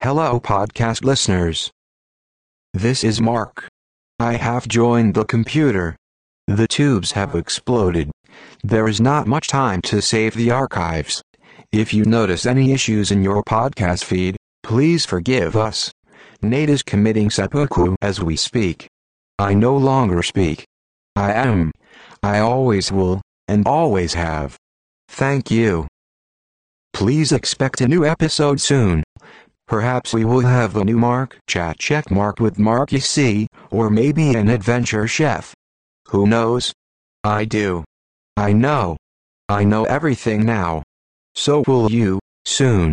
Hello, podcast listeners. This is Mark. I have joined the computer. The tubes have exploded. There is not much time to save the archives. If you notice any issues in your podcast feed, please forgive us. Nate is committing seppuku as we speak. I no longer speak. I am. I always will, and always have. Thank you. Please expect a new episode soon. Perhaps we will have a new Mark chat check mark with Marky C, or maybe an adventure chef. Who knows? I do. I know. I know everything now. So will you, soon.